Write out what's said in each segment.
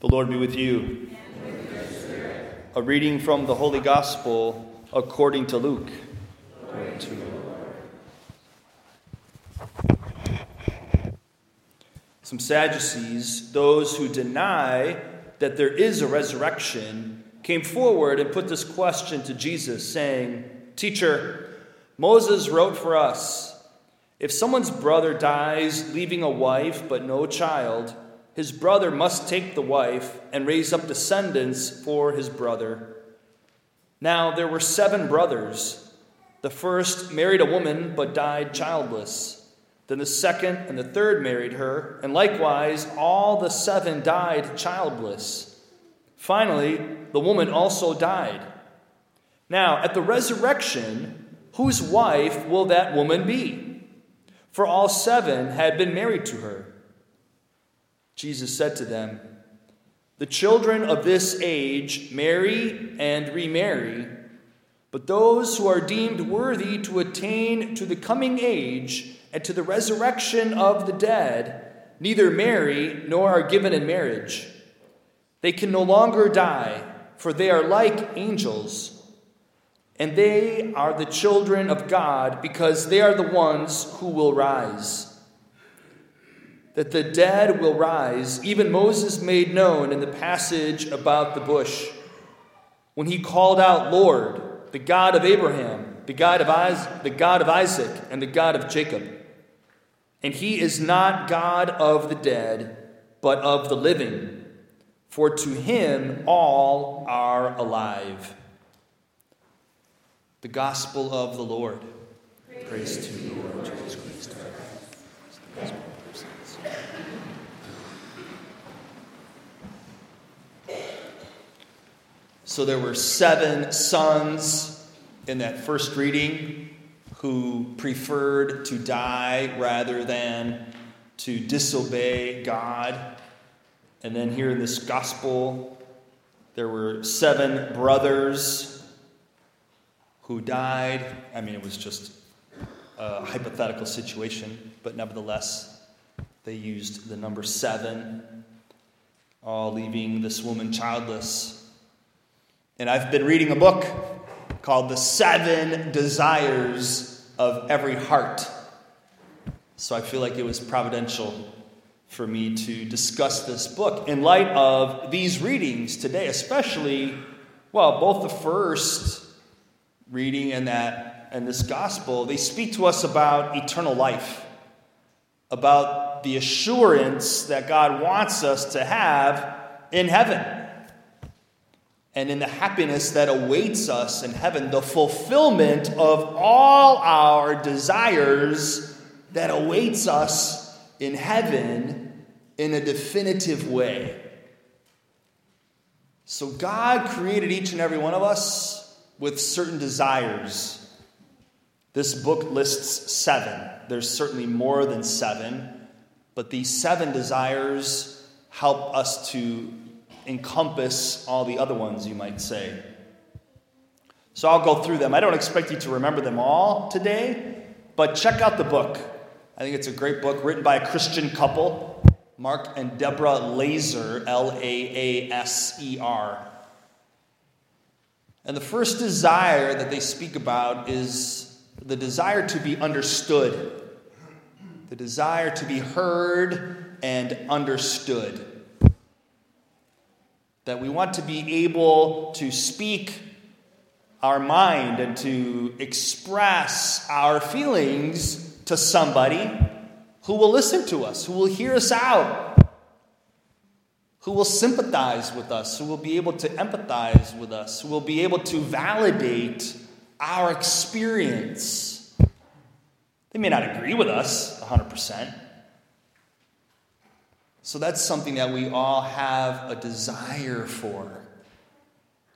The Lord be with you. A reading from the Holy Gospel according to Luke. Some Sadducees, those who deny that there is a resurrection, came forward and put this question to Jesus, saying, Teacher, Moses wrote for us if someone's brother dies, leaving a wife but no child, his brother must take the wife and raise up descendants for his brother. Now there were seven brothers. The first married a woman but died childless. Then the second and the third married her, and likewise all the seven died childless. Finally, the woman also died. Now, at the resurrection, whose wife will that woman be? For all seven had been married to her. Jesus said to them, The children of this age marry and remarry, but those who are deemed worthy to attain to the coming age and to the resurrection of the dead neither marry nor are given in marriage. They can no longer die, for they are like angels. And they are the children of God because they are the ones who will rise that the dead will rise, even Moses made known in the passage about the bush, when he called out, Lord, the God of Abraham, the God of Isaac, the God of Isaac, and the God of Jacob. And he is not God of the dead, but of the living, for to him all are alive. The gospel of the Lord. Praise, Praise to you, Lord Jesus Christ. So there were seven sons in that first reading who preferred to die rather than to disobey God. And then here in this gospel, there were seven brothers who died. I mean, it was just a hypothetical situation, but nevertheless, they used the number seven, all leaving this woman childless. And I've been reading a book called The Seven Desires of Every Heart. So I feel like it was providential for me to discuss this book in light of these readings today, especially, well, both the first reading and that and this gospel, they speak to us about eternal life, about the assurance that God wants us to have in heaven and in the happiness that awaits us in heaven, the fulfillment of all our desires that awaits us in heaven in a definitive way. So, God created each and every one of us with certain desires. This book lists seven. There's certainly more than seven, but these seven desires help us to encompass all the other ones, you might say. So I'll go through them. I don't expect you to remember them all today, but check out the book. I think it's a great book written by a Christian couple, Mark and Deborah Laaser, L A A S E R. And the first desire that they speak about is the desire to be understood, the desire to be heard and understood that we want to be able to speak our mind and to express our feelings to somebody who will listen to us, who will hear us out, who will sympathize with us, who will be able to empathize with us, who will be able to validate our experience. They may not agree with us 100%. So that's something that we all have a desire for.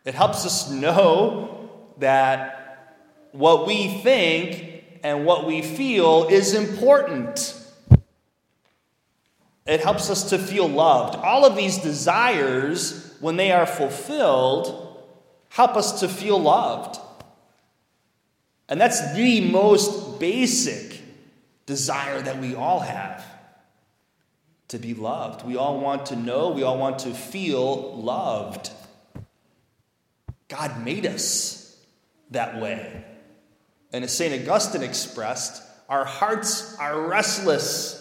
It helps us know that what we think and what we feel is important. It helps us to feel loved. All of these desires, when they are fulfilled, help us to feel loved. And that's the most basic desire that we all have to be loved. We all want to know, we all want to feel loved. God made us that way. And as St. Augustine expressed, our hearts are restless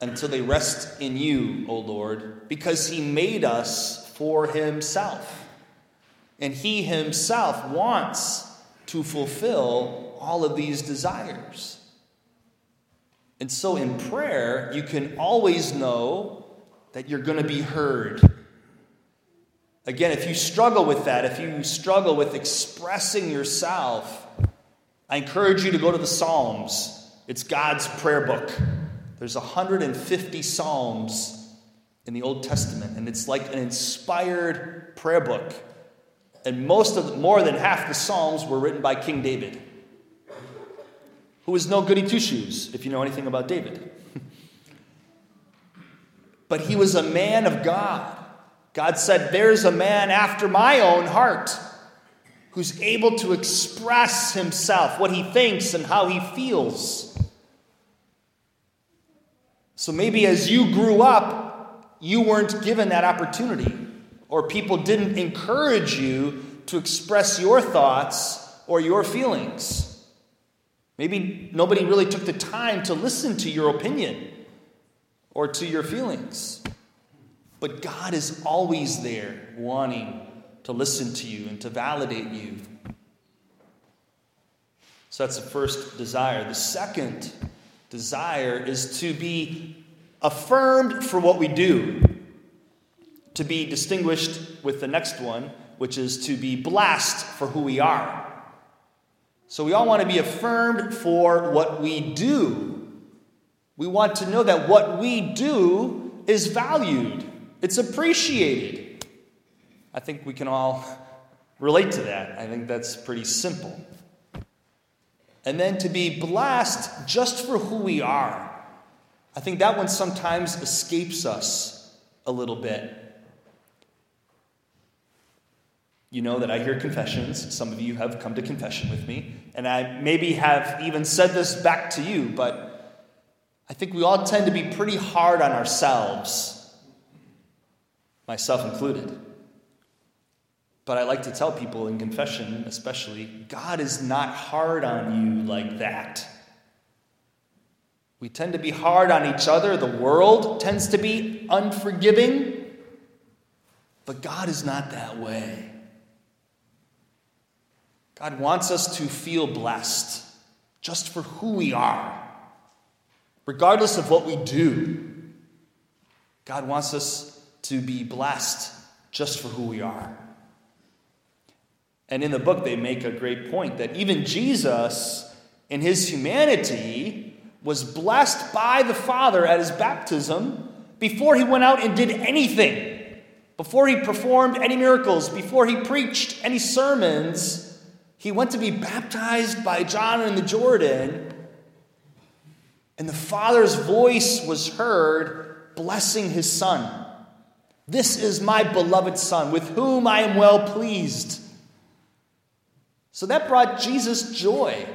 until they rest in you, O Lord, because He made us for Himself. And He Himself wants to fulfill all of these desires. And so in prayer, you can always know that you're going to be heard. Again, if you struggle with that, if you struggle with expressing yourself, I encourage you to go to the Psalms. It's God's prayer book. There's 150 Psalms in the Old Testament, and it's like an inspired prayer book. And most of the, more than half the Psalms were written by King David, who was no goody two shoes, if you know anything about David. but he was a man of God. God said, There's a man after my own heart who's able to express himself, what he thinks and how he feels. So maybe as you grew up, you weren't given that opportunity, or people didn't encourage you to express your thoughts or your feelings. Maybe nobody really took the time to listen to your opinion or to your feelings. But God is always there wanting to listen to you and to validate you. So that's the first desire. The second desire is to be affirmed for what we do, to be distinguished with the next one, which is to be blessed for who we are. So we all want to be affirmed for what we do. We want to know that what we do is valued, it's appreciated. I think we can all relate to that. I think that's pretty simple and then to be blessed just for who we are. I think that one sometimes escapes us a little bit. You know that I hear confessions. Some of you have come to confession with me, and I maybe have even said this back to you, but I think we all tend to be pretty hard on ourselves, myself included. But I like to tell people in confession, especially, God is not hard on you like that. We tend to be hard on each other. The world tends to be unforgiving. But God is not that way. God wants us to feel blessed just for who we are, regardless of what we do. God wants us to be blessed just for who we are. And in the book, they make a great point that even Jesus, in his humanity, was blessed by the Father at his baptism before he went out and did anything, before he performed any miracles, before he preached any sermons. He went to be baptized by John in the Jordan, and the Father's voice was heard blessing his Son. This is my beloved Son, with whom I am well pleased. So that brought Jesus joy.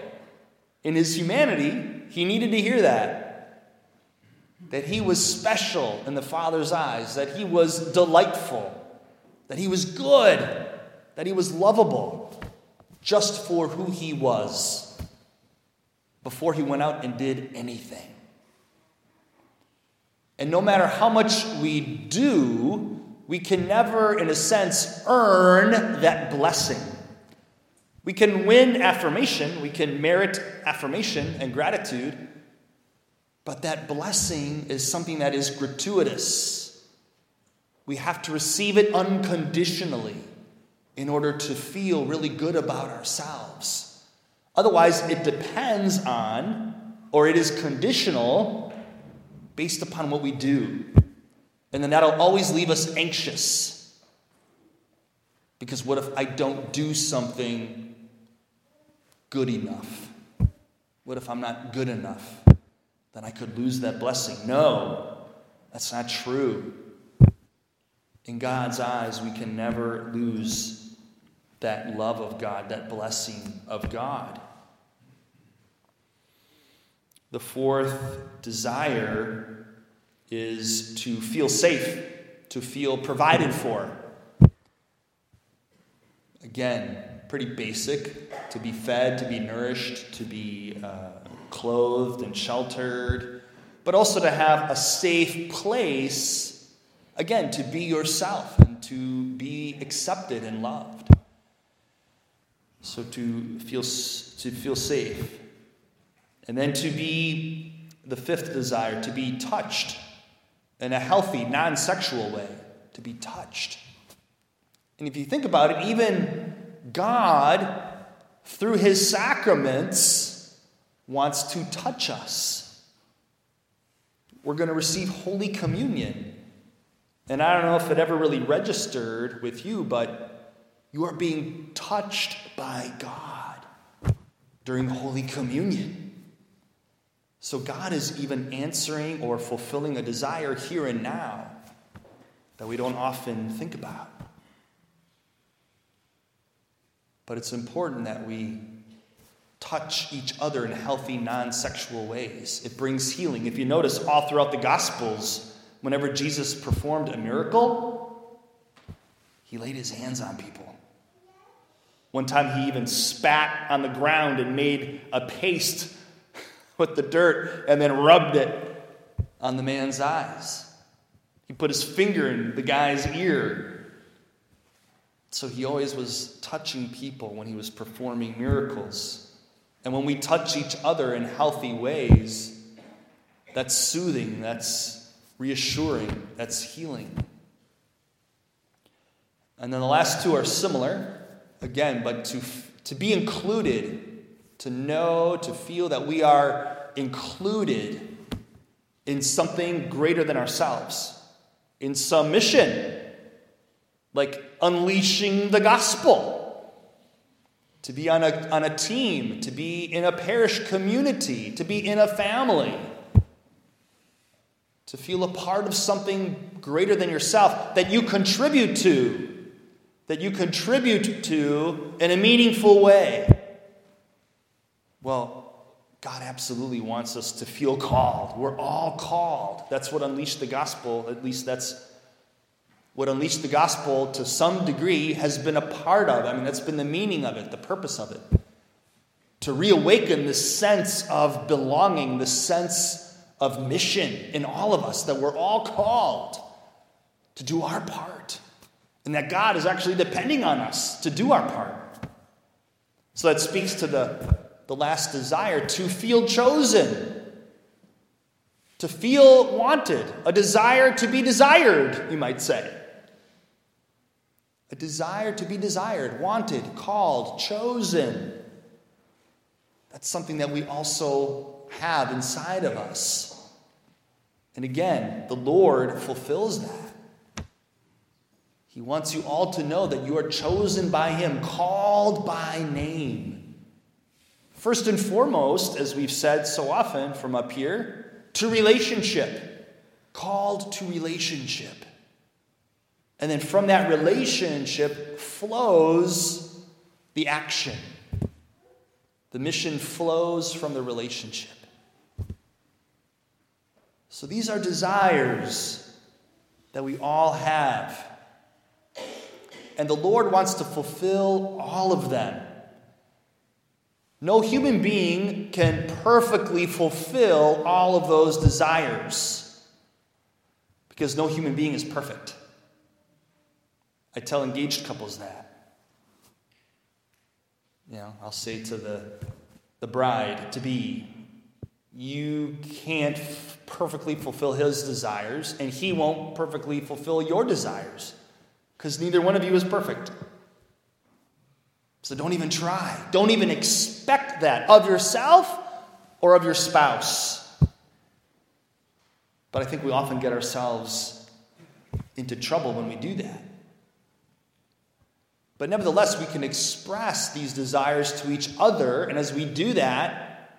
In his humanity, he needed to hear that. That he was special in the Father's eyes, that he was delightful, that he was good, that he was lovable, just for who he was before he went out and did anything. And no matter how much we do, we can never, in a sense, earn that blessing. We can win affirmation, we can merit affirmation and gratitude, but that blessing is something that is gratuitous. We have to receive it unconditionally in order to feel really good about ourselves. Otherwise, it depends on, or it is conditional based upon what we do. And then that'll always leave us anxious. Because what if I don't do something good enough? What if I'm not good enough? Then I could lose that blessing. No, that's not true. In God's eyes, we can never lose that love of God, that blessing of God. The fourth desire is to feel safe, to feel provided for. Again, pretty basic to be fed, to be nourished, to be uh, clothed and sheltered, but also to have a safe place, again, to be yourself and to be accepted and loved. So to feel, to feel safe. And then to be the fifth desire, to be touched in a healthy, non sexual way, to be touched. And if you think about it, even God, through his sacraments, wants to touch us. We're going to receive Holy Communion. And I don't know if it ever really registered with you, but you are being touched by God during Holy Communion. So God is even answering or fulfilling a desire here and now that we don't often think about. But it's important that we touch each other in healthy, non sexual ways. It brings healing. If you notice, all throughout the Gospels, whenever Jesus performed a miracle, he laid his hands on people. One time he even spat on the ground and made a paste with the dirt and then rubbed it on the man's eyes. He put his finger in the guy's ear so he always was touching people when he was performing miracles. And when we touch each other in healthy ways, that's soothing, that's reassuring, that's healing. And then the last two are similar, again, but to, to be included, to know, to feel that we are included in something greater than ourselves, in some mission, like unleashing the gospel, to be on a, on a team, to be in a parish community, to be in a family, to feel a part of something greater than yourself that you contribute to, that you contribute to in a meaningful way. Well, God absolutely wants us to feel called. We're all called. That's what unleashed the gospel, at least that's what unleashed the Gospel, to some degree, has been a part of. I mean, that's been the meaning of it, the purpose of it. To reawaken the sense of belonging, the sense of mission in all of us, that we're all called to do our part, and that God is actually depending on us to do our part. So that speaks to the, the last desire to feel chosen, to feel wanted, a desire to be desired, you might say a desire to be desired, wanted, called, chosen. That's something that we also have inside of us. And again, the Lord fulfills that. He wants you all to know that you are chosen by Him, called by name. First and foremost, as we've said so often from up here, to relationship. Called to relationship. And then from that relationship flows the action. The mission flows from the relationship. So these are desires that we all have. And the Lord wants to fulfill all of them. No human being can perfectly fulfill all of those desires because no human being is perfect. I tell engaged couples that. You know, I'll say to the, the bride to be, you can't f- perfectly fulfill his desires, and he won't perfectly fulfill your desires because neither one of you is perfect. So don't even try. Don't even expect that of yourself or of your spouse. But I think we often get ourselves into trouble when we do that. But nevertheless, we can express these desires to each other, and as we do that,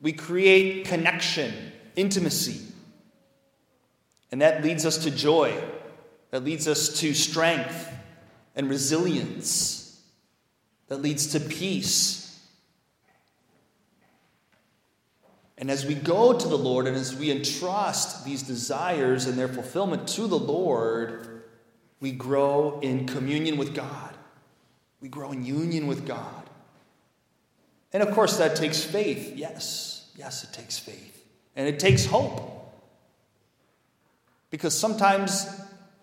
we create connection, intimacy. And that leads us to joy, that leads us to strength and resilience, that leads to peace. And as we go to the Lord and as we entrust these desires and their fulfillment to the Lord, we grow in communion with God. We grow in union with God. And of course, that takes faith. Yes, yes, it takes faith. And it takes hope. Because sometimes,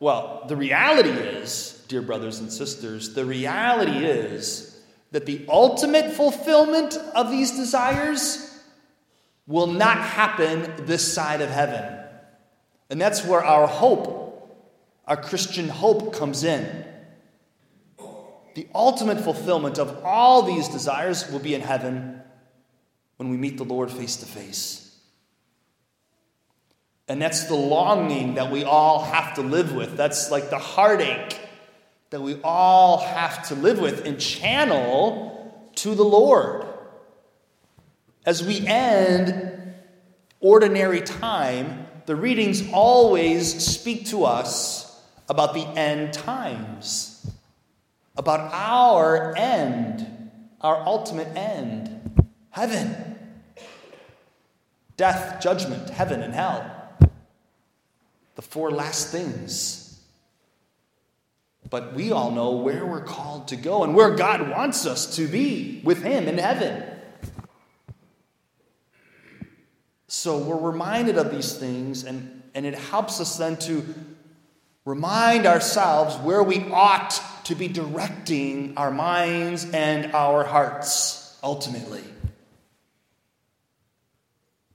well, the reality is, dear brothers and sisters, the reality is that the ultimate fulfillment of these desires will not happen this side of heaven. And that's where our hope, our Christian hope, comes in. The ultimate fulfillment of all these desires will be in heaven when we meet the Lord face to face. And that's the longing that we all have to live with. That's like the heartache that we all have to live with and channel to the Lord. As we end ordinary time, the readings always speak to us about the end times, about our end, our ultimate end heaven, death, judgment, heaven, and hell. The four last things. But we all know where we're called to go and where God wants us to be with Him in heaven. So we're reminded of these things, and, and it helps us then to remind ourselves where we ought to be directing our minds and our hearts ultimately.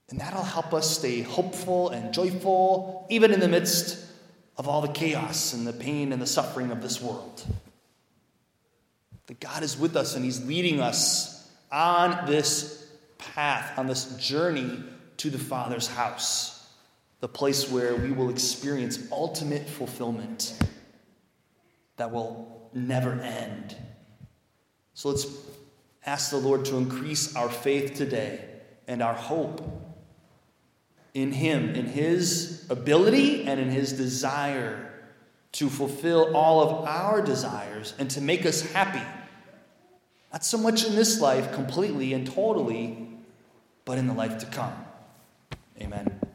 And that'll help us stay hopeful and joyful, even in the midst of all the chaos and the pain and the suffering of this world. That God is with us and He's leading us on this path, on this journey to the Father's house, the place where we will experience ultimate fulfillment that will never end. So let's ask the Lord to increase our faith today and our hope in Him, in His ability and in His desire to fulfill all of our desires and to make us happy. Not so much in this life completely and totally, but in the life to come. Amen.